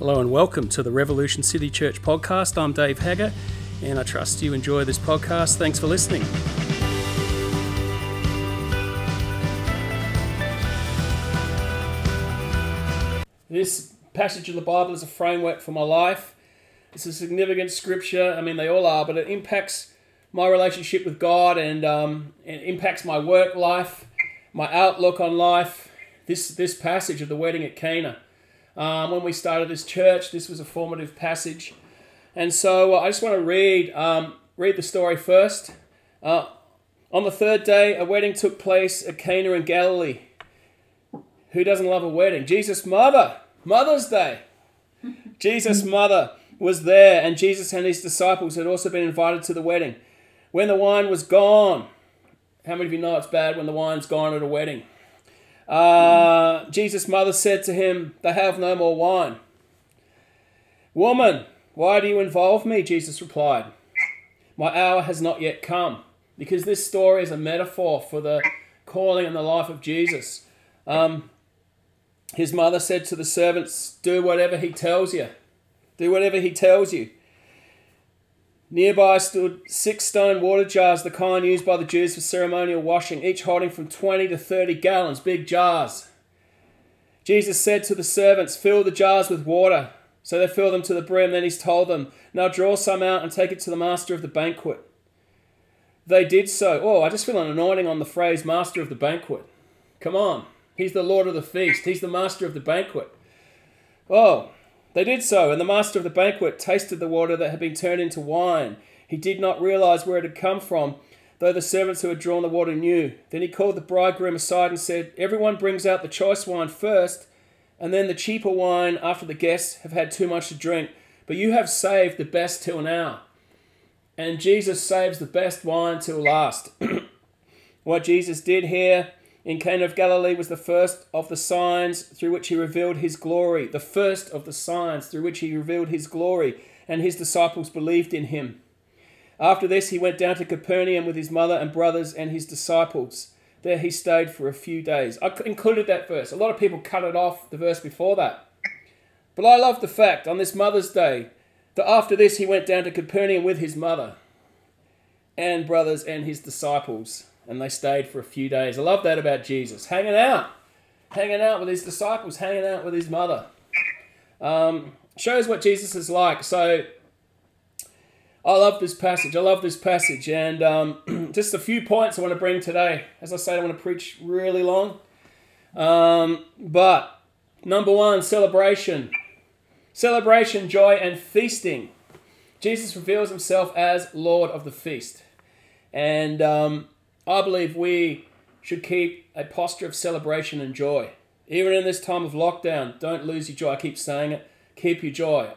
Hello and welcome to the Revolution City Church podcast. I'm Dave Hagger, and I trust you enjoy this podcast. Thanks for listening. This passage of the Bible is a framework for my life. It's a significant scripture. I mean, they all are, but it impacts my relationship with God and um, it impacts my work life, my outlook on life. This this passage of the wedding at Cana um, when we started this church. This was a formative passage. And so uh, I just want to read, um, read the story first. Uh, on the third day, a wedding took place at Cana in Galilee. Who doesn't love a wedding? Jesus' mother, Mother's Day. Jesus' mother was there, and Jesus and his disciples had also been invited to the wedding. When the wine was gone, how many of you know it's bad when the wine's gone at a wedding? Uh, Jesus' mother said to him, They have no more wine. Woman, why do you involve me? Jesus replied, My hour has not yet come. Because this story is a metaphor for the calling and the life of Jesus. Um, his mother said to the servants, Do whatever he tells you. Do whatever he tells you. Nearby stood six stone water jars, the kind used by the Jews for ceremonial washing, each holding from 20 to 30 gallons, big jars. Jesus said to the servants, Fill the jars with water. So they filled them to the brim. Then he told them, Now draw some out and take it to the master of the banquet. They did so. Oh, I just feel an anointing on the phrase master of the banquet. Come on. He's the Lord of the feast, he's the master of the banquet. Oh, they did so, and the master of the banquet tasted the water that had been turned into wine. He did not realize where it had come from, though the servants who had drawn the water knew. Then he called the bridegroom aside and said, Everyone brings out the choice wine first, and then the cheaper wine after the guests have had too much to drink. But you have saved the best till now. And Jesus saves the best wine till last. what Jesus did here in Cana of Galilee was the first of the signs through which he revealed his glory, the first of the signs through which he revealed his glory, and his disciples believed in him. After this, he went down to Capernaum with his mother and brothers and his disciples. There he stayed for a few days. I included that verse. A lot of people cut it off, the verse before that. But I love the fact on this Mother's Day that after this, he went down to Capernaum with his mother and brothers and his disciples and they stayed for a few days. I love that about Jesus. Hanging out. Hanging out with his disciples, hanging out with his mother. Um, shows what Jesus is like. So I love this passage. I love this passage. And um, just a few points I want to bring today. As I said, I want to preach really long. Um, but number one, celebration. Celebration, joy, and feasting. Jesus reveals himself as Lord of the feast. And um, I believe we should keep a posture of celebration and joy. Even in this time of lockdown, don't lose your joy. I keep saying it. Keep your joy.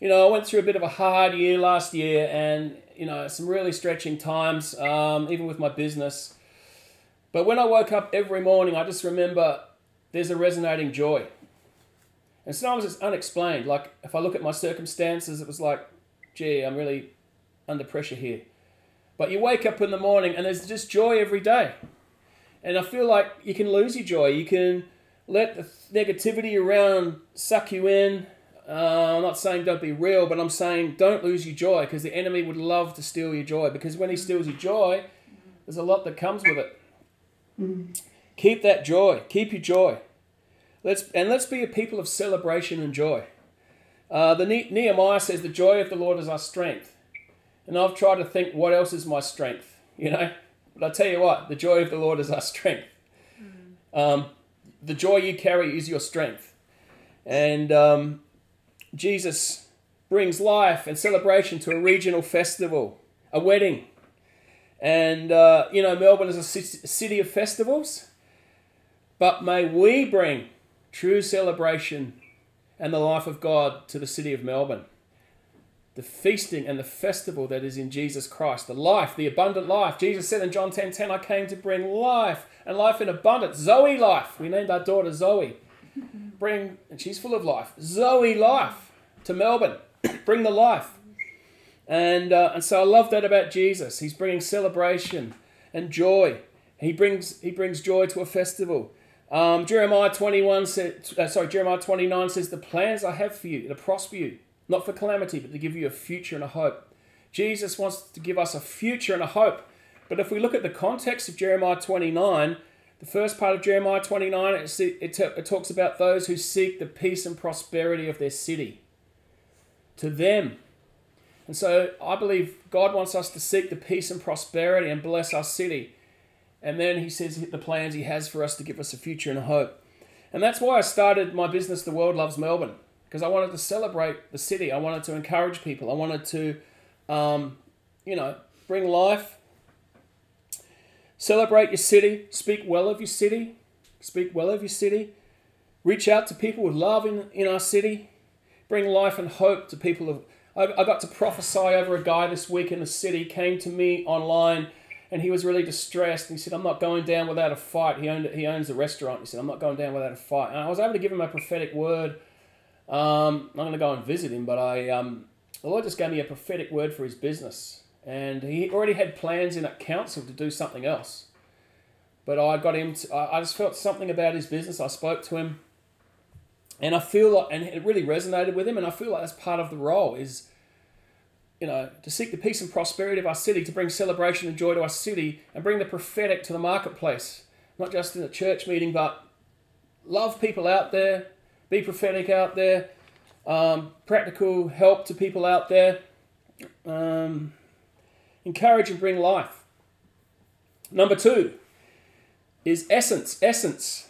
You know, I went through a bit of a hard year last year and, you know, some really stretching times, um, even with my business. But when I woke up every morning, I just remember there's a resonating joy. And sometimes it's unexplained. Like, if I look at my circumstances, it was like, gee, I'm really under pressure here. But you wake up in the morning and there's just joy every day. And I feel like you can lose your joy. You can let the negativity around suck you in. Uh, I'm not saying don't be real, but I'm saying don't lose your joy because the enemy would love to steal your joy. Because when he steals your joy, there's a lot that comes with it. Keep that joy. Keep your joy. Let's and let's be a people of celebration and joy. Uh, the Nehemiah says, "The joy of the Lord is our strength." And I've tried to think, what else is my strength? You know? But I tell you what, the joy of the Lord is our strength. Mm. Um, the joy you carry is your strength. And um, Jesus brings life and celebration to a regional festival, a wedding. And, uh, you know, Melbourne is a city of festivals. But may we bring true celebration and the life of God to the city of Melbourne the feasting and the festival that is in Jesus Christ, the life, the abundant life. Jesus said in John 10 10, I came to bring life and life in abundance. Zoe life. We named our daughter Zoe. Bring, and she's full of life. Zoe life to Melbourne. bring the life. And, uh, and so I love that about Jesus. He's bringing celebration and joy. He brings, he brings joy to a festival. Um, Jeremiah 21 said, uh, sorry, Jeremiah 29 says, The plans I have for you to prosper you, not for calamity, but to give you a future and a hope. Jesus wants to give us a future and a hope. But if we look at the context of Jeremiah 29, the first part of Jeremiah 29, it, it, it talks about those who seek the peace and prosperity of their city. To them. And so I believe God wants us to seek the peace and prosperity and bless our city. And then he says the plans he has for us to give us a future and a hope. And that's why I started my business, The World Loves Melbourne, because I wanted to celebrate the city. I wanted to encourage people. I wanted to, um, you know, bring life Celebrate your city. Speak well of your city. Speak well of your city. Reach out to people with love in, in our city. Bring life and hope to people. Of, I, I got to prophesy over a guy this week in the city, came to me online and he was really distressed. And he said, I'm not going down without a fight. He, owned, he owns a restaurant. He said, I'm not going down without a fight. And I was able to give him a prophetic word. Um, I'm going to go and visit him, but I, um, the Lord just gave me a prophetic word for his business and he already had plans in at council to do something else. But I got him. To, I just felt something about his business. I spoke to him, and I feel like, and it really resonated with him. And I feel like that's part of the role is, you know, to seek the peace and prosperity of our city, to bring celebration and joy to our city, and bring the prophetic to the marketplace, not just in a church meeting, but love people out there, be prophetic out there, um, practical help to people out there. Um, encourage and bring life. Number two is essence. Essence.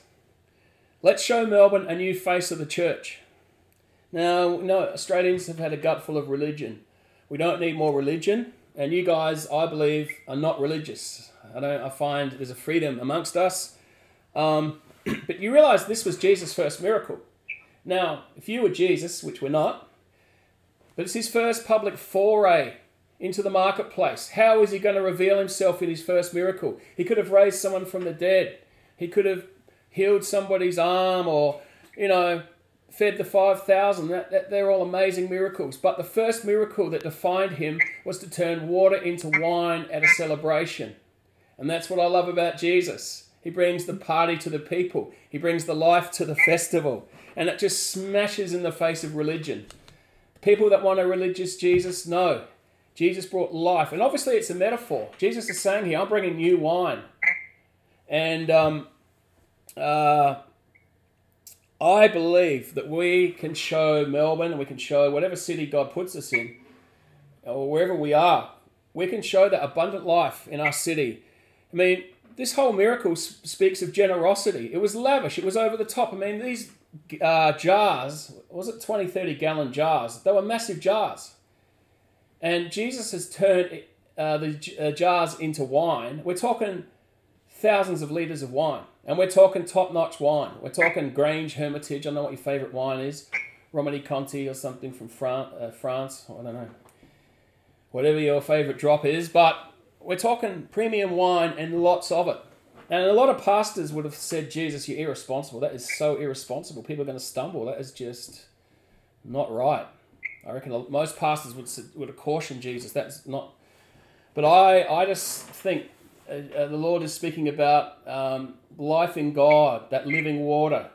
Let's show Melbourne a new face of the church. Now, no, Australians have had a gut full of religion. We don't need more religion, and you guys, I believe, are not religious. I don't. I find there's a freedom amongst us. Um, but you realize this was Jesus' first miracle. Now, if you were Jesus, which we're not, but it's his first public foray into the marketplace. How is he going to reveal himself in his first miracle? He could have raised someone from the dead. He could have healed somebody's arm or, you know, fed the 5,000. That, that, they're all amazing miracles. But the first miracle that defined him was to turn water into wine at a celebration. And that's what I love about Jesus. He brings the party to the people, he brings the life to the festival. And it just smashes in the face of religion. People that want a religious Jesus, no, Jesus brought life. And obviously, it's a metaphor. Jesus is saying here, I'm bringing new wine. And um, uh, I believe that we can show Melbourne, and we can show whatever city God puts us in, or wherever we are, we can show that abundant life in our city. I mean, this whole miracle speaks of generosity. It was lavish, it was over the top. I mean, these uh, jars, was it 20, 30 gallon jars? They were massive jars. And Jesus has turned uh, the uh, jars into wine. We're talking thousands of litres of wine. And we're talking top notch wine. We're talking Grange Hermitage. I don't know what your favourite wine is. Romanée-Conti or something from Fran- uh, France. I don't know. Whatever your favourite drop is. But we're talking premium wine and lots of it. And a lot of pastors would have said, Jesus, you're irresponsible. That is so irresponsible. People are going to stumble. That is just not right. I reckon most pastors would would have cautioned Jesus. That's not. But I I just think uh, uh, the Lord is speaking about um, life in God, that living water,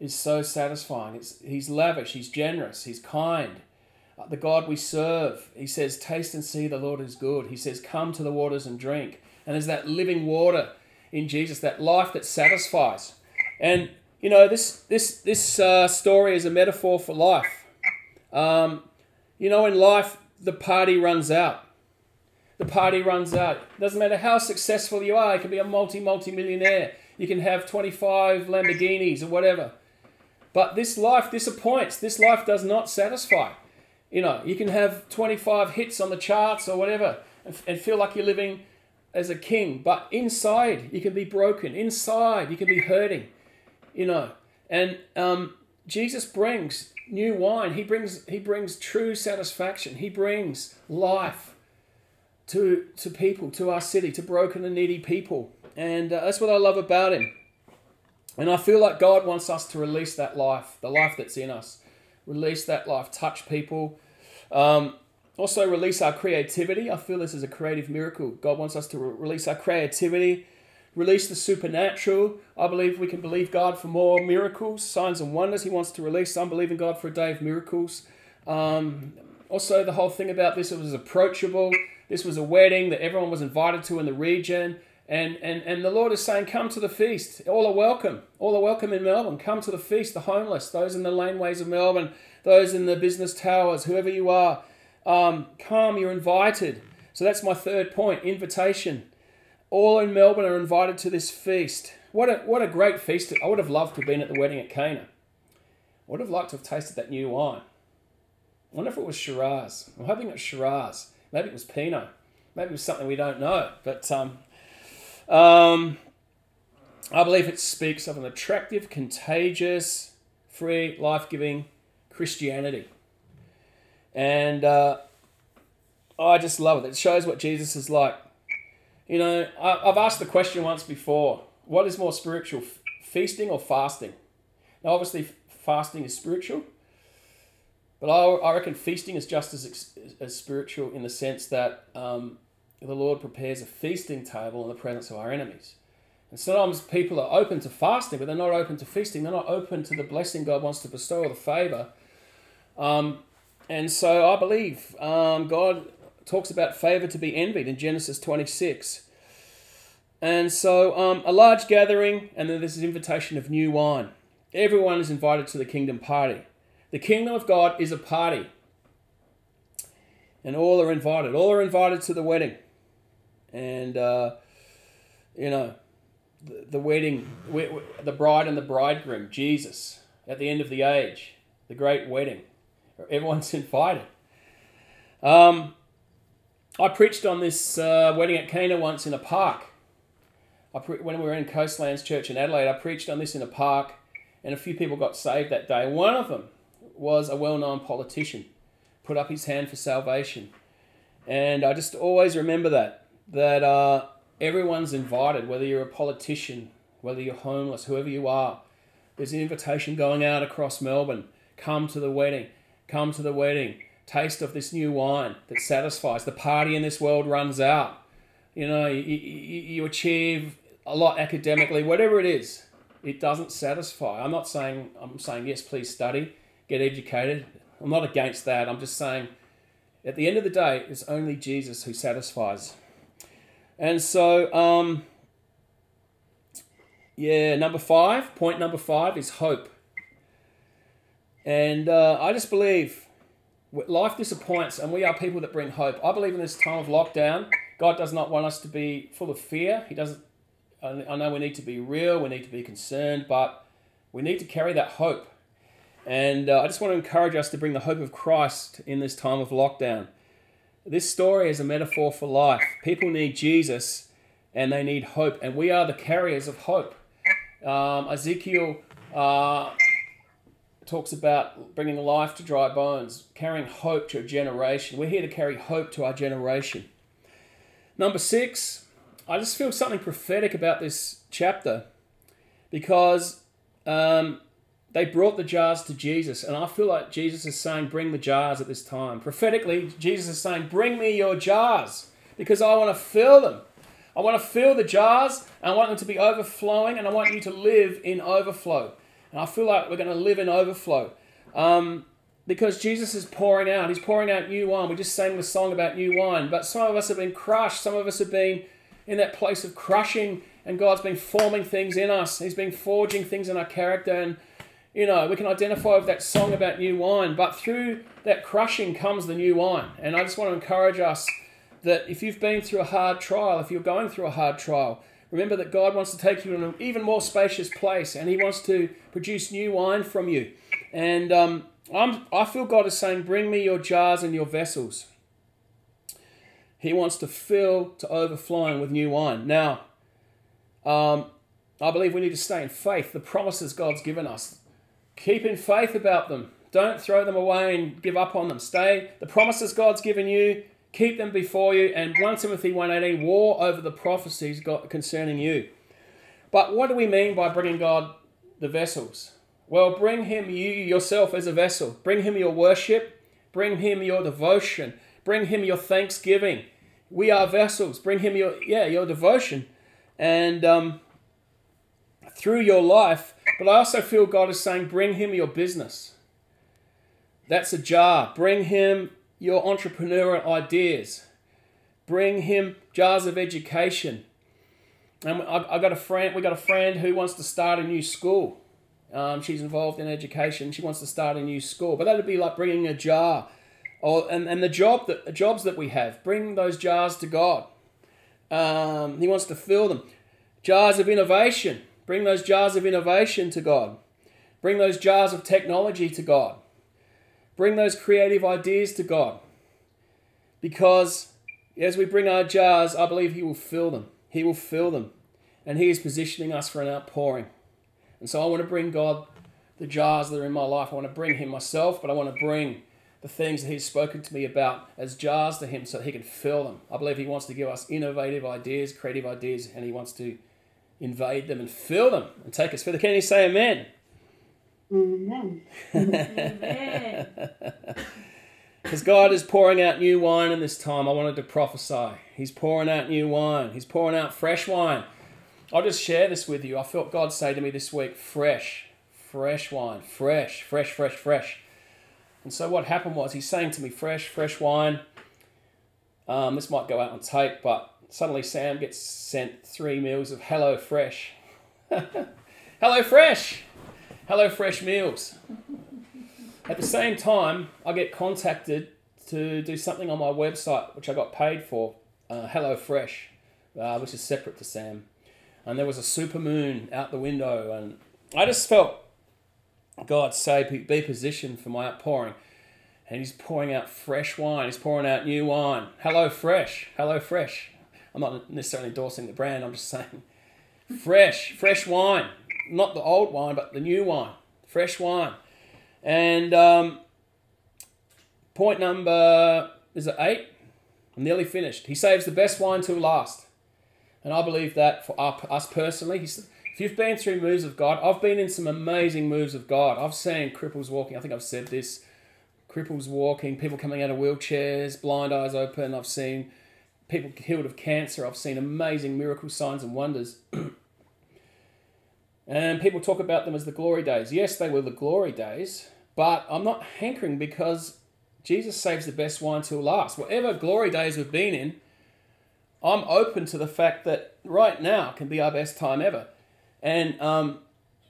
is so satisfying. It's He's lavish. He's generous. He's kind. Uh, the God we serve, He says, "Taste and see the Lord is good." He says, "Come to the waters and drink." And there's that living water in Jesus, that life that satisfies. And you know this this this uh, story is a metaphor for life um, you know, in life, the party runs out. The party runs out. Doesn't matter how successful you are. You can be a multi, multi millionaire. You can have 25 Lamborghinis or whatever. But this life disappoints. This life does not satisfy. You know, you can have 25 hits on the charts or whatever and, and feel like you're living as a king. But inside, you can be broken. Inside, you can be hurting. You know, and um, Jesus brings new wine. He brings he brings true satisfaction. He brings life to to people, to our city, to broken and needy people, and uh, that's what I love about him. And I feel like God wants us to release that life, the life that's in us, release that life, touch people. Um, also, release our creativity. I feel this is a creative miracle. God wants us to re- release our creativity, release the supernatural. I believe we can believe God for more miracles, signs, and wonders. He wants to release. I'm believing God for a day of miracles. Um, also, the whole thing about this, it was approachable. This was a wedding that everyone was invited to in the region. And, and, and the Lord is saying, Come to the feast. All are welcome. All are welcome in Melbourne. Come to the feast, the homeless, those in the laneways of Melbourne, those in the business towers, whoever you are. Um, come, you're invited. So that's my third point invitation. All in Melbourne are invited to this feast. What a, what a great feast. I would have loved to have been at the wedding at Cana. I would have liked to have tasted that new wine. I wonder if it was Shiraz. I'm hoping it's Shiraz. Maybe it was Pinot. Maybe it was something we don't know. But um, um, I believe it speaks of an attractive, contagious, free, life giving Christianity. And uh, I just love it. It shows what Jesus is like. You know, I, have asked the question once before what is more spiritual, feasting or fasting? Now, obviously, fasting is spiritual, but I, I reckon feasting is just as, as spiritual in the sense that um, the Lord prepares a feasting table in the presence of our enemies. And sometimes people are open to fasting, but they're not open to feasting. They're not open to the blessing God wants to bestow or the favor. Um, and so I believe um, God talks about favor to be envied in Genesis 26. And so um, a large gathering, and then there's an invitation of new wine. Everyone is invited to the kingdom party. The kingdom of God is a party. And all are invited. All are invited to the wedding. And, uh, you know, the, the wedding, the bride and the bridegroom, Jesus, at the end of the age, the great wedding. Everyone's invited. Um, I preached on this uh, wedding at Cana once in a park. I pre- when we were in Coastlands Church in Adelaide, I preached on this in a park, and a few people got saved that day. One of them was a well-known politician, put up his hand for salvation, and I just always remember that that uh, everyone's invited, whether you're a politician, whether you're homeless, whoever you are. There's an invitation going out across Melbourne. Come to the wedding. Come to the wedding taste of this new wine that satisfies. The party in this world runs out. You know, you, you, you achieve a lot academically, whatever it is, it doesn't satisfy. I'm not saying, I'm saying, yes, please study, get educated. I'm not against that. I'm just saying, at the end of the day, it's only Jesus who satisfies. And so, um, yeah, number five, point number five is hope. And uh, I just believe life disappoints, and we are people that bring hope. I believe in this time of lockdown, God does not want us to be full of fear. He doesn't. I know we need to be real, we need to be concerned, but we need to carry that hope. And uh, I just want to encourage us to bring the hope of Christ in this time of lockdown. This story is a metaphor for life. People need Jesus and they need hope, and we are the carriers of hope. Um, Ezekiel uh, talks about bringing life to dry bones, carrying hope to a generation. We're here to carry hope to our generation. Number six, I just feel something prophetic about this chapter because um, they brought the jars to Jesus, and I feel like Jesus is saying, Bring the jars at this time. Prophetically, Jesus is saying, Bring me your jars because I want to fill them. I want to fill the jars, and I want them to be overflowing, and I want you to live in overflow. And I feel like we're going to live in overflow. Um, because Jesus is pouring out. He's pouring out new wine. We just sang the song about new wine. But some of us have been crushed. Some of us have been in that place of crushing, and God's been forming things in us. He's been forging things in our character. And, you know, we can identify with that song about new wine. But through that crushing comes the new wine. And I just want to encourage us that if you've been through a hard trial, if you're going through a hard trial, Remember that God wants to take you to an even more spacious place and He wants to produce new wine from you. And um, I'm, I feel God is saying, Bring me your jars and your vessels. He wants to fill to overflowing with new wine. Now, um, I believe we need to stay in faith. The promises God's given us. Keep in faith about them. Don't throw them away and give up on them. Stay. The promises God's given you, keep them before you. And 1 Timothy 1.18, war over the prophecies concerning you. But what do we mean by bringing God the vessels? Well, bring him you yourself as a vessel. Bring him your worship. Bring him your devotion. Bring him your thanksgiving. We are vessels. Bring him your yeah your devotion. and um, through your life. But I also feel God is saying, bring Him your business. That's a jar. Bring Him your entrepreneurial ideas. Bring Him jars of education. And I, got a friend. We got a friend who wants to start a new school. Um, she's involved in education. She wants to start a new school, but that'd be like bringing a jar, or and, and the job that the jobs that we have. Bring those jars to God. Um, he wants to fill them. Jars of innovation. Bring those jars of innovation to God. Bring those jars of technology to God. Bring those creative ideas to God. Because as we bring our jars, I believe He will fill them. He will fill them. And He is positioning us for an outpouring. And so I want to bring God the jars that are in my life. I want to bring Him myself, but I want to bring the things that He's spoken to me about as jars to Him so He can fill them. I believe He wants to give us innovative ideas, creative ideas, and He wants to invade them and fill them and take us further. Can you say amen? Because God is pouring out new wine in this time. I wanted to prophesy. He's pouring out new wine. He's pouring out fresh wine. I'll just share this with you. I felt God say to me this week fresh, fresh wine, fresh, fresh, fresh, fresh. And so what happened was he's saying to me, fresh, fresh wine. Um, this might go out on tape, but suddenly Sam gets sent three meals of Hello Fresh. Hello Fresh! Hello Fresh meals. At the same time, I get contacted to do something on my website, which I got paid for, uh, Hello Fresh, uh, which is separate to Sam. And there was a super moon out the window, and I just felt God say, be positioned for my outpouring. And He's pouring out fresh wine, He's pouring out new wine. Hello Fresh, Hello Fresh. I'm not necessarily endorsing the brand, I'm just saying fresh, fresh wine. Not the old wine, but the new wine. Fresh wine. And um, point number is it eight? I'm nearly finished. He saves the best wine till last. And I believe that for us personally. If you've been through moves of God, I've been in some amazing moves of God. I've seen cripples walking. I think I've said this cripples walking, people coming out of wheelchairs, blind eyes open. I've seen people healed of cancer. I've seen amazing miracle signs and wonders. and people talk about them as the glory days. Yes, they were the glory days, but I'm not hankering because Jesus saves the best wine till last. Whatever glory days we've been in, I'm open to the fact that right now can be our best time ever. And um,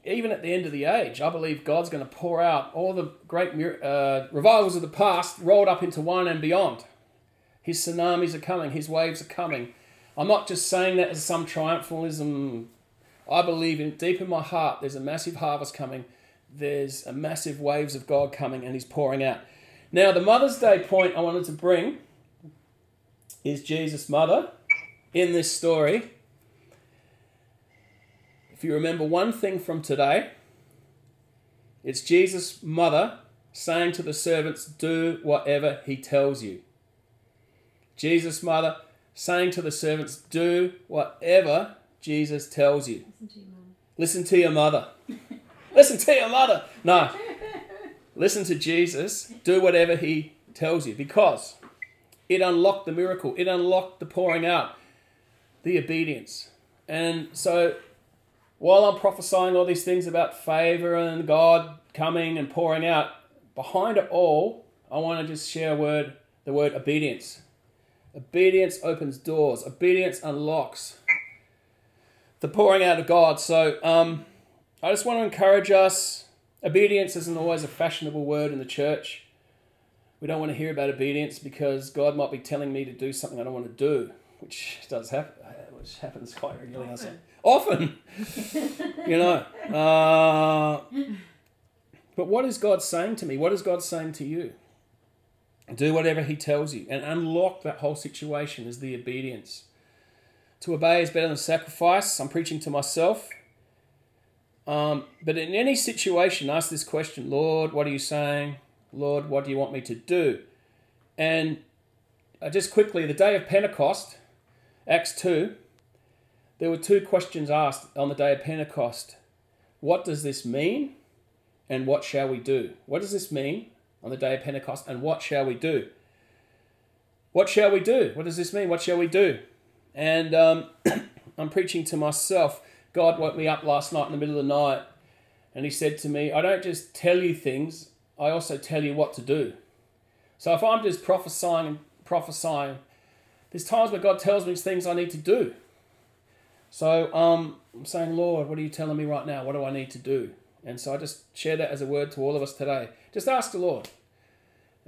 even at the end of the age, I believe God's going to pour out all the great uh, revivals of the past rolled up into one and beyond. His tsunamis are coming, his waves are coming. I'm not just saying that as some triumphalism. I believe in deep in my heart there's a massive harvest coming. There's a massive waves of God coming and he's pouring out. Now the Mother's Day point I wanted to bring is Jesus' mother in this story. If you remember one thing from today, it's Jesus' mother saying to the servants, Do whatever he tells you. Jesus' mother saying to the servants, Do whatever Jesus tells you. Listen to your mother. Listen to your mother. No. Listen to Jesus. Do whatever he tells you because it unlocked the miracle, it unlocked the pouring out, the obedience. And so while I'm prophesying all these things about favor and God coming and pouring out, behind it all, I want to just share a word, the word obedience. Obedience opens doors. Obedience unlocks the pouring out of God. So um, I just want to encourage us. Obedience isn't always a fashionable word in the church. We don't want to hear about obedience because God might be telling me to do something I don't want to do, which does happen, which happens quite regularly. Often, Often. you know. Uh, but what is God saying to me? What is God saying to you? Do whatever he tells you and unlock that whole situation is the obedience. To obey is better than sacrifice. I'm preaching to myself. Um, but in any situation, ask this question Lord, what are you saying? Lord, what do you want me to do? And uh, just quickly, the day of Pentecost, Acts 2, there were two questions asked on the day of Pentecost. What does this mean? And what shall we do? What does this mean? on the day of Pentecost, and what shall we do? What shall we do? What does this mean? What shall we do? And um, I'm preaching to myself. God woke me up last night in the middle of the night and He said to me, I don't just tell you things, I also tell you what to do. So if I'm just prophesying and prophesying, there's times where God tells me things I need to do. So um, I'm saying, Lord, what are you telling me right now? What do I need to do? And so I just share that as a word to all of us today. Just ask the Lord.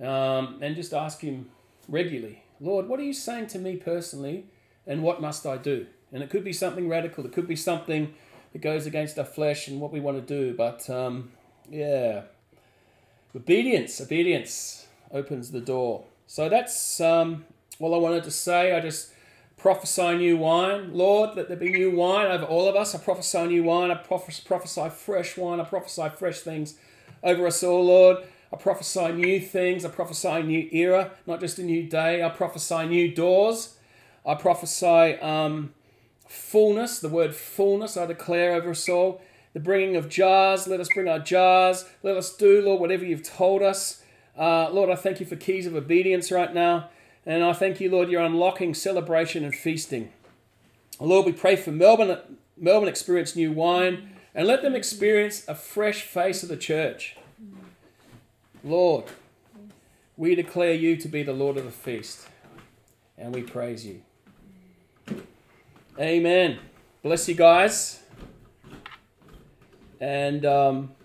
Um, and just ask Him regularly, Lord, what are you saying to me personally? And what must I do? And it could be something radical. It could be something that goes against our flesh and what we want to do. But um, yeah, obedience, obedience opens the door. So that's um, all I wanted to say. I just prophesy new wine. Lord, let there be new wine over all of us. I prophesy new wine. I prophesy fresh wine. I prophesy fresh things over us all, Lord. I prophesy new things. I prophesy a new era, not just a new day. I prophesy new doors. I prophesy um, fullness, the word fullness, I declare over us all. The bringing of jars. Let us bring our jars. Let us do, Lord, whatever you've told us. Uh, Lord, I thank you for keys of obedience right now. And I thank you, Lord, you're unlocking celebration and feasting. Lord, we pray for Melbourne. Melbourne experience new wine and let them experience a fresh face of the church. Lord, we declare you to be the Lord of the feast and we praise you. Amen. Bless you guys. And um,